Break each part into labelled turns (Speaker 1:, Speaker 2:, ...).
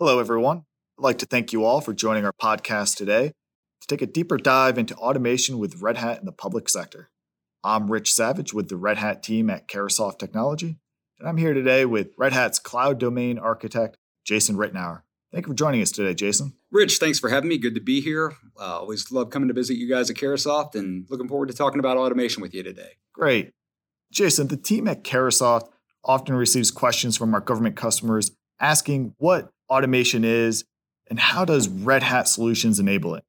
Speaker 1: Hello, everyone. I'd like to thank you all for joining our podcast today to take a deeper dive into automation with Red Hat in the public sector. I'm Rich Savage with the Red Hat team at Carahsoft Technology, and I'm here today with Red Hat's cloud domain architect, Jason Ritenour. Thank you for joining us today, Jason.
Speaker 2: Rich, thanks for having me. Good to be here. Uh, always love coming to visit you guys at Carahsoft and looking forward to talking about automation with you today.
Speaker 1: Great. Jason, the team at Carahsoft often receives questions from our government customers asking what automation is and how does Red Hat Solutions enable it?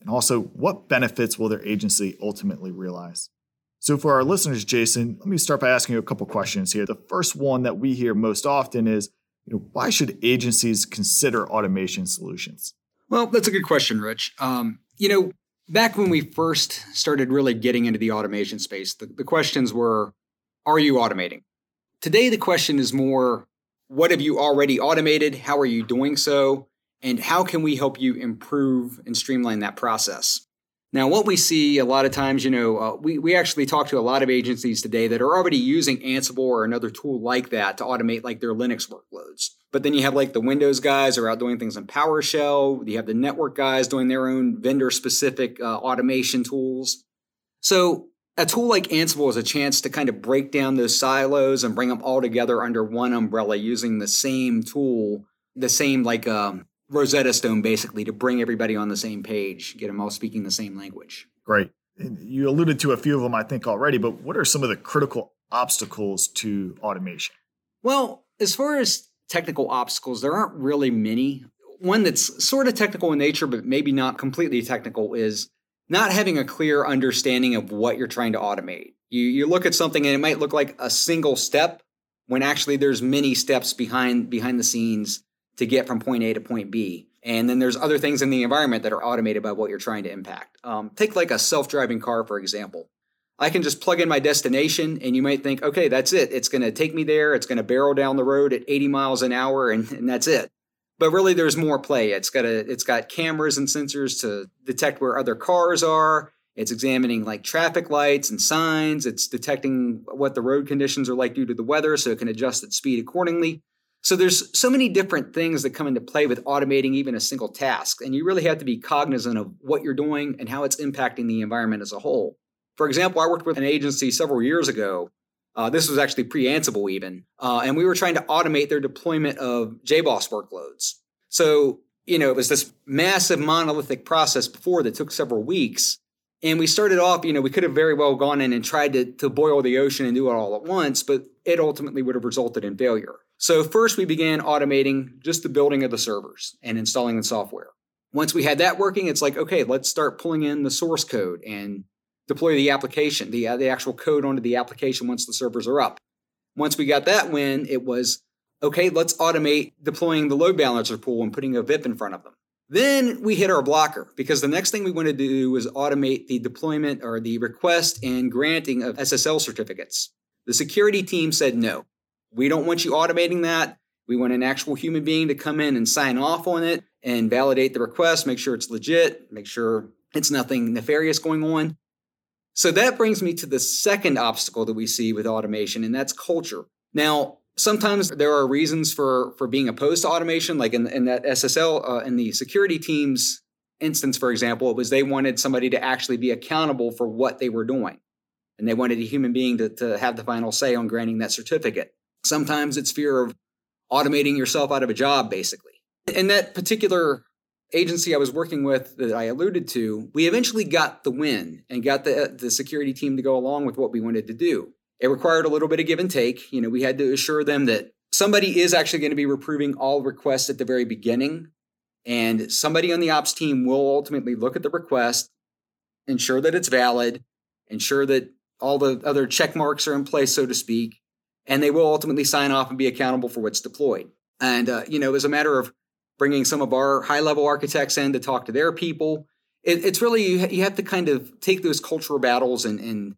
Speaker 1: And also, what benefits will their agency ultimately realize? So, for our listeners, Jason, let me start by asking you a couple questions here. The first one that we hear most often is you know, why should agencies consider automation solutions?
Speaker 2: Well, that's a good question, Rich. Um, you know, back when we first started really getting into the automation space, the, the questions were Are you automating? Today, the question is more What have you already automated? How are you doing so? And how can we help you improve and streamline that process? Now, what we see a lot of times, you know, uh, we, we actually talk to a lot of agencies today that are already using Ansible or another tool like that to automate like their Linux workloads. But then you have like the Windows guys are out doing things in PowerShell. You have the network guys doing their own vendor specific uh, automation tools. So a tool like Ansible is a chance to kind of break down those silos and bring them all together under one umbrella using the same tool, the same like um, Rosetta Stone basically to bring everybody on the same page, get them all speaking the same language.
Speaker 1: Great. You alluded to a few of them, I think, already, but what are some of the critical obstacles to automation?
Speaker 2: Well, as far as technical obstacles, there aren't really many. One that's sort of technical in nature, but maybe not completely technical, is not having a clear understanding of what you're trying to automate. You, you look at something and it might look like a single step when actually there's many steps behind behind the scenes to get from point A to point B. And then there's other things in the environment that are automated by what you're trying to impact. Um, take like a self driving car, for example. I can just plug in my destination, and you might think, okay, that's it. It's going to take me there. It's going to barrel down the road at 80 miles an hour, and, and that's it. But really, there's more play. It's got a, it's got cameras and sensors to detect where other cars are. It's examining like traffic lights and signs. It's detecting what the road conditions are like due to the weather, so it can adjust its speed accordingly. So there's so many different things that come into play with automating even a single task, and you really have to be cognizant of what you're doing and how it's impacting the environment as a whole. For example, I worked with an agency several years ago. Uh, this was actually pre-Ansible even, uh, and we were trying to automate their deployment of JBoss workloads. So you know it was this massive monolithic process before that took several weeks. And we started off, you know, we could have very well gone in and tried to, to boil the ocean and do it all at once, but it ultimately would have resulted in failure. So first we began automating just the building of the servers and installing the software. Once we had that working, it's like, okay, let's start pulling in the source code and deploy the application, the, uh, the actual code onto the application once the servers are up. Once we got that win, it was, okay, let's automate deploying the load balancer pool and putting a VIP in front of them. Then we hit our blocker because the next thing we wanted to do was automate the deployment or the request and granting of SSL certificates. The security team said no. We don't want you automating that. We want an actual human being to come in and sign off on it and validate the request, make sure it's legit, make sure it's nothing nefarious going on. So that brings me to the second obstacle that we see with automation, and that's culture. Now, sometimes there are reasons for for being opposed to automation, like in, in that SSL uh, in the security team's instance, for example, it was they wanted somebody to actually be accountable for what they were doing, and they wanted a human being to, to have the final say on granting that certificate. Sometimes it's fear of automating yourself out of a job, basically. In that particular agency I was working with that I alluded to, we eventually got the win and got the, the security team to go along with what we wanted to do. It required a little bit of give and take. You know, we had to assure them that somebody is actually going to be reproving all requests at the very beginning. And somebody on the ops team will ultimately look at the request, ensure that it's valid, ensure that all the other check marks are in place, so to speak, and they will ultimately sign off and be accountable for what's deployed. And uh, you know, as a matter of bringing some of our high level architects in to talk to their people, it, it's really you, you have to kind of take those cultural battles and, and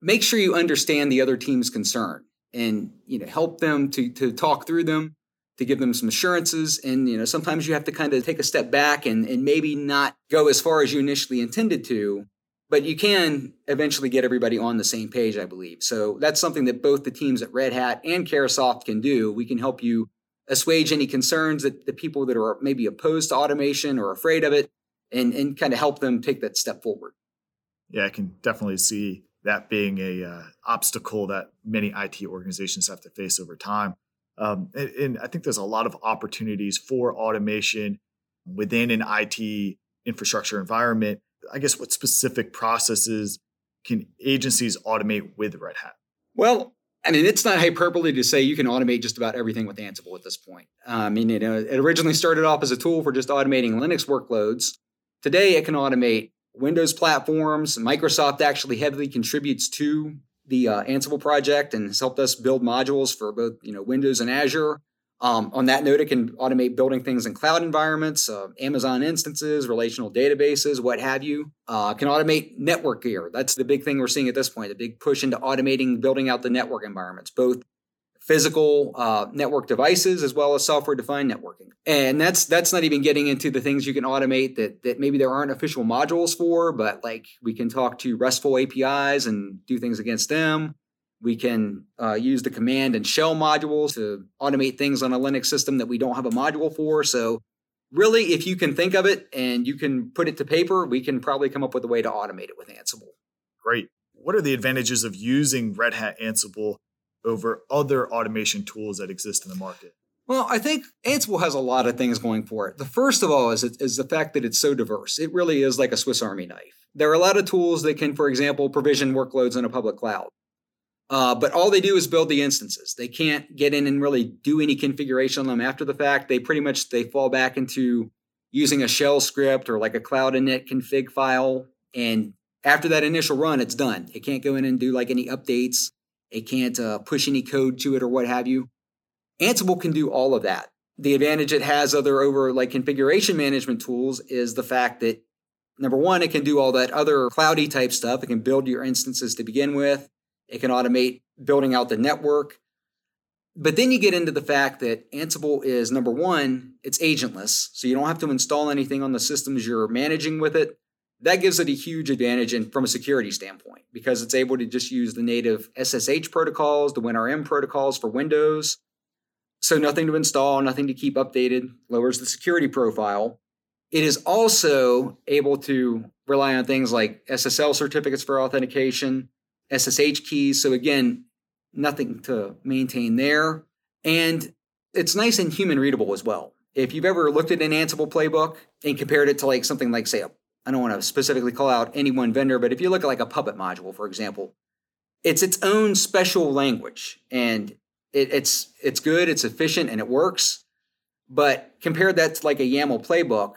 Speaker 2: make sure you understand the other team's concern and you know help them to to talk through them to give them some assurances and you know sometimes you have to kind of take a step back and, and maybe not go as far as you initially intended to but you can eventually get everybody on the same page, I believe. So that's something that both the teams at Red Hat and Carahsoft can do. We can help you assuage any concerns that the people that are maybe opposed to automation or afraid of it and, and kind of help them take that step forward.
Speaker 1: Yeah, I can definitely see that being a uh, obstacle that many IT organizations have to face over time. Um, and, and I think there's a lot of opportunities for automation within an IT infrastructure environment. I guess what specific processes can agencies automate with Red Hat?
Speaker 2: Well, I mean, it's not hyperbole to say you can automate just about everything with Ansible at this point. Uh, I mean, it, it originally started off as a tool for just automating Linux workloads. Today, it can automate Windows platforms. Microsoft actually heavily contributes to the uh, Ansible project and has helped us build modules for both you know Windows and Azure. Um, on that note, it can automate building things in cloud environments, uh, Amazon instances, relational databases, what have you. Uh, can automate network gear. That's the big thing we're seeing at this point, the big push into automating building out the network environments, both physical uh, network devices as well as software defined networking. And that's that's not even getting into the things you can automate that that maybe there aren't official modules for, but like we can talk to RESTful APIs and do things against them. We can uh, use the command and shell modules to automate things on a Linux system that we don't have a module for. So, really, if you can think of it and you can put it to paper, we can probably come up with a way to automate it with Ansible.
Speaker 1: Great. What are the advantages of using Red Hat Ansible over other automation tools that exist in the market?
Speaker 2: Well, I think Ansible has a lot of things going for it. The first of all is, is the fact that it's so diverse. It really is like a Swiss Army knife. There are a lot of tools that can, for example, provision workloads in a public cloud. Uh, but all they do is build the instances. They can't get in and really do any configuration on them after the fact. They pretty much they fall back into using a shell script or like a cloud init config file. And after that initial run, it's done. It can't go in and do like any updates. It can't uh, push any code to it or what have you. Ansible can do all of that. The advantage it has other over like configuration management tools is the fact that number one, it can do all that other cloudy type stuff. It can build your instances to begin with. It can automate building out the network. But then you get into the fact that Ansible is number one, it's agentless. So you don't have to install anything on the systems you're managing with it. That gives it a huge advantage in, from a security standpoint because it's able to just use the native SSH protocols, the WinRM protocols for Windows. So nothing to install, nothing to keep updated, lowers the security profile. It is also able to rely on things like SSL certificates for authentication, SSH keys. So again, nothing to maintain there. And it's nice and human readable as well. If you've ever looked at an Ansible playbook and compared it to like something like, say, I don't want to specifically call out any one vendor, but if you look at like a Puppet module, for example, it's its own special language and it, it's it's good, it's efficient, and it works. But compare that to like a YAML playbook,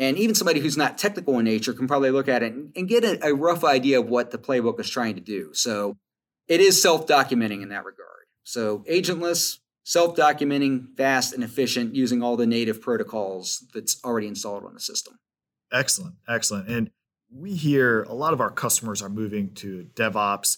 Speaker 2: and even somebody who's not technical in nature can probably look at it and, and get a, a, rough idea of what the playbook is trying to do. So it is self documenting in that regard. So agentless, self documenting, fast, and efficient using all the native protocols that's already installed on the system.
Speaker 1: Excellent. Excellent. And we hear a lot of our customers are moving to DevOps,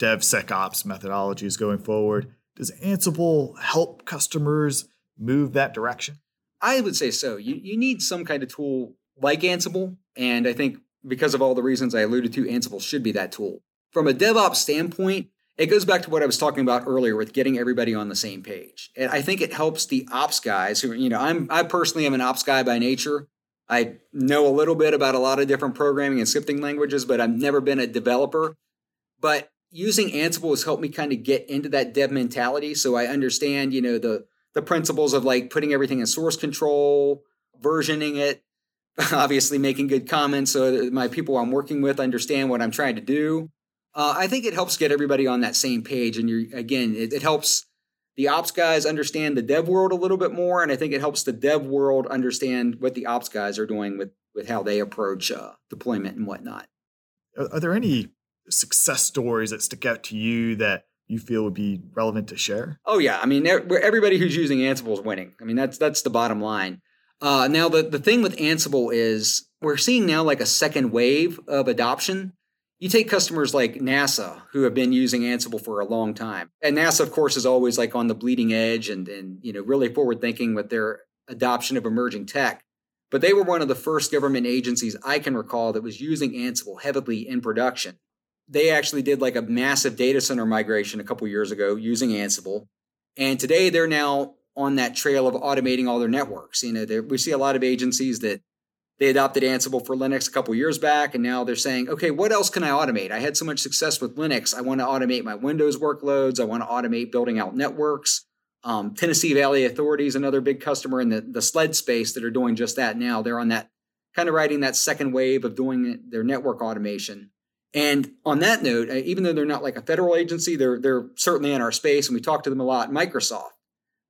Speaker 1: DevSecOps methodologies going forward. Does Ansible help customers move that direction?
Speaker 2: I would say so. You, you need some kind of tool like Ansible. And I think because of all the reasons I alluded to, Ansible should be that tool. From a DevOps standpoint, it goes back to what I was talking about earlier with getting everybody on the same page. And I think it helps the ops guys who, you know, I'm I personally am an ops guy by nature. I know a little bit about a lot of different programming and scripting languages, but I've never been a developer. But using Ansible has helped me kind of get into that dev mentality. So I understand, you know, the the principles of like putting everything in source control, versioning it, obviously making good comments so my people I'm working with understand what I'm trying to do. Uh, I think it helps get everybody on that same page. And you're again, it, it helps the ops guys understand the dev world a little bit more, and I think it helps the dev world understand what the ops guys are doing with with how they approach uh, deployment and whatnot.
Speaker 1: Are, are there any success stories that stick out to you that you feel would be relevant to share?
Speaker 2: Oh yeah, I mean everybody who's using Ansible is winning. I mean that's that's the bottom line. Uh, now the the thing with Ansible is we're seeing now like a second wave of adoption. You take customers like NASA who have been using Ansible for a long time, and NASA of course is always like on the bleeding edge and and you know really forward thinking with their adoption of emerging tech. But they were one of the first government agencies I can recall that was using Ansible heavily in production they actually did like a massive data center migration a couple years ago using Ansible. And today they're now on that trail of automating all their networks. You know, we see a lot of agencies that they adopted Ansible for Linux a couple years back, and now they're saying, okay, what else can I automate? I had so much success with Linux. I want to automate my Windows workloads. I want to automate building out networks. Um, Tennessee Valley Authority is another big customer in the, the sled space that are doing just that now. They're on that kind of riding that second wave of doing their network automation. And on that note, uh, even though they're not like a federal agency, they're they're certainly in our space, and we talk to them a lot. Microsoft,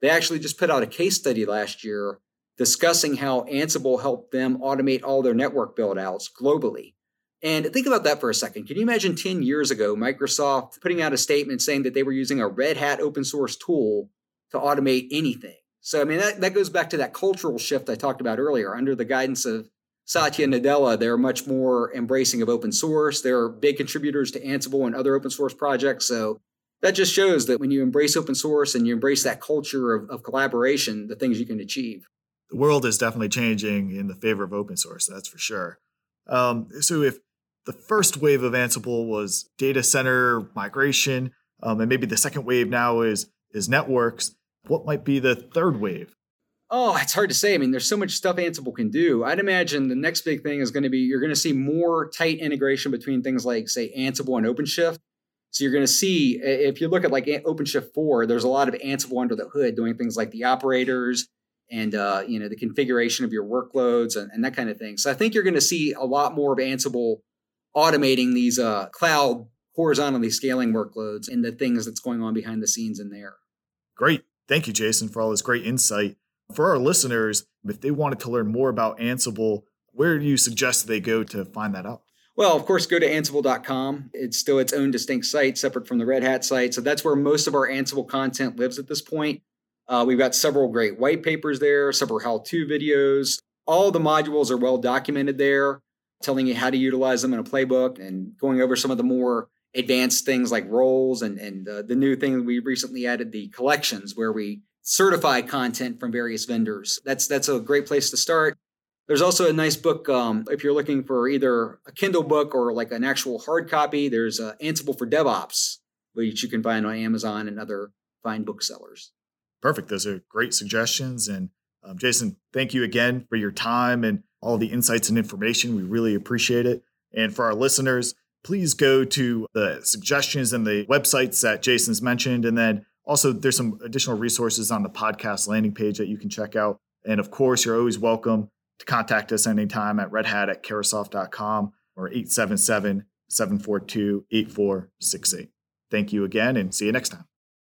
Speaker 2: they actually just put out a case study last year discussing how Ansible helped them automate all their network buildouts globally. And think about that for a second. Can you imagine 10 years ago, Microsoft putting out a statement saying that they were using a Red Hat open source tool to automate anything? So, I mean, that, that goes back to that cultural shift I talked about earlier. Under the guidance of Satya Nadella, they're much more embracing of open source. They're big contributors to Ansible and other open source projects. So that just shows that when you embrace open source and you embrace that culture of, of collaboration, the things you can achieve.
Speaker 1: The world is definitely changing in the favor of open source, that's for sure. Um, so if the first wave of Ansible was data center migration, um, and maybe the second wave now is is networks, what might be the third wave?
Speaker 2: Oh, it's hard to say. I mean, there's so much stuff Ansible can do. I'd imagine the next big thing is going to be you're going to see more tight integration between things like, say, Ansible and OpenShift. So you're going to see, if you look at like OpenShift 4, there's a lot of Ansible under the hood doing things like the operators and uh, you know the configuration of your workloads and, and, that kind of thing. So I think you're going to see a lot more of Ansible automating these uh, cloud horizontally scaling workloads and the things that's going on behind the scenes in there.
Speaker 1: Great. Thank you, Jason, for all this great insight. For our listeners, if they wanted to learn more about Ansible, where do you suggest they go to find that out?
Speaker 2: Well, of course, go to ansible.com. It's still its own distinct site, separate from the Red Hat site. So that's where most of our Ansible content lives at this point. Uh, we've got several great white papers there, several how to videos. All the modules are well documented there, telling you how to utilize them in a playbook and going over some of the more advanced things like roles and, and uh, the new thing we recently added the collections where we certify content from various vendors. That's that's a great place to start. There's also a nice book um, if you're looking for either a Kindle book or like an actual hard copy. There's uh, Ansible for DevOps, which you can find on Amazon and other fine booksellers.
Speaker 1: Perfect. Those are great suggestions. And um, Jason, thank you again for your time and all the insights and information. We really appreciate it. And for our listeners, please go to the suggestions and the websites that Jason's mentioned. And then also, there's some additional resources on the podcast landing page that you can check out. And of course, you're always welcome to contact us anytime at redhat at carahsoft.com or 877 742 8468. Thank you again and see you next time.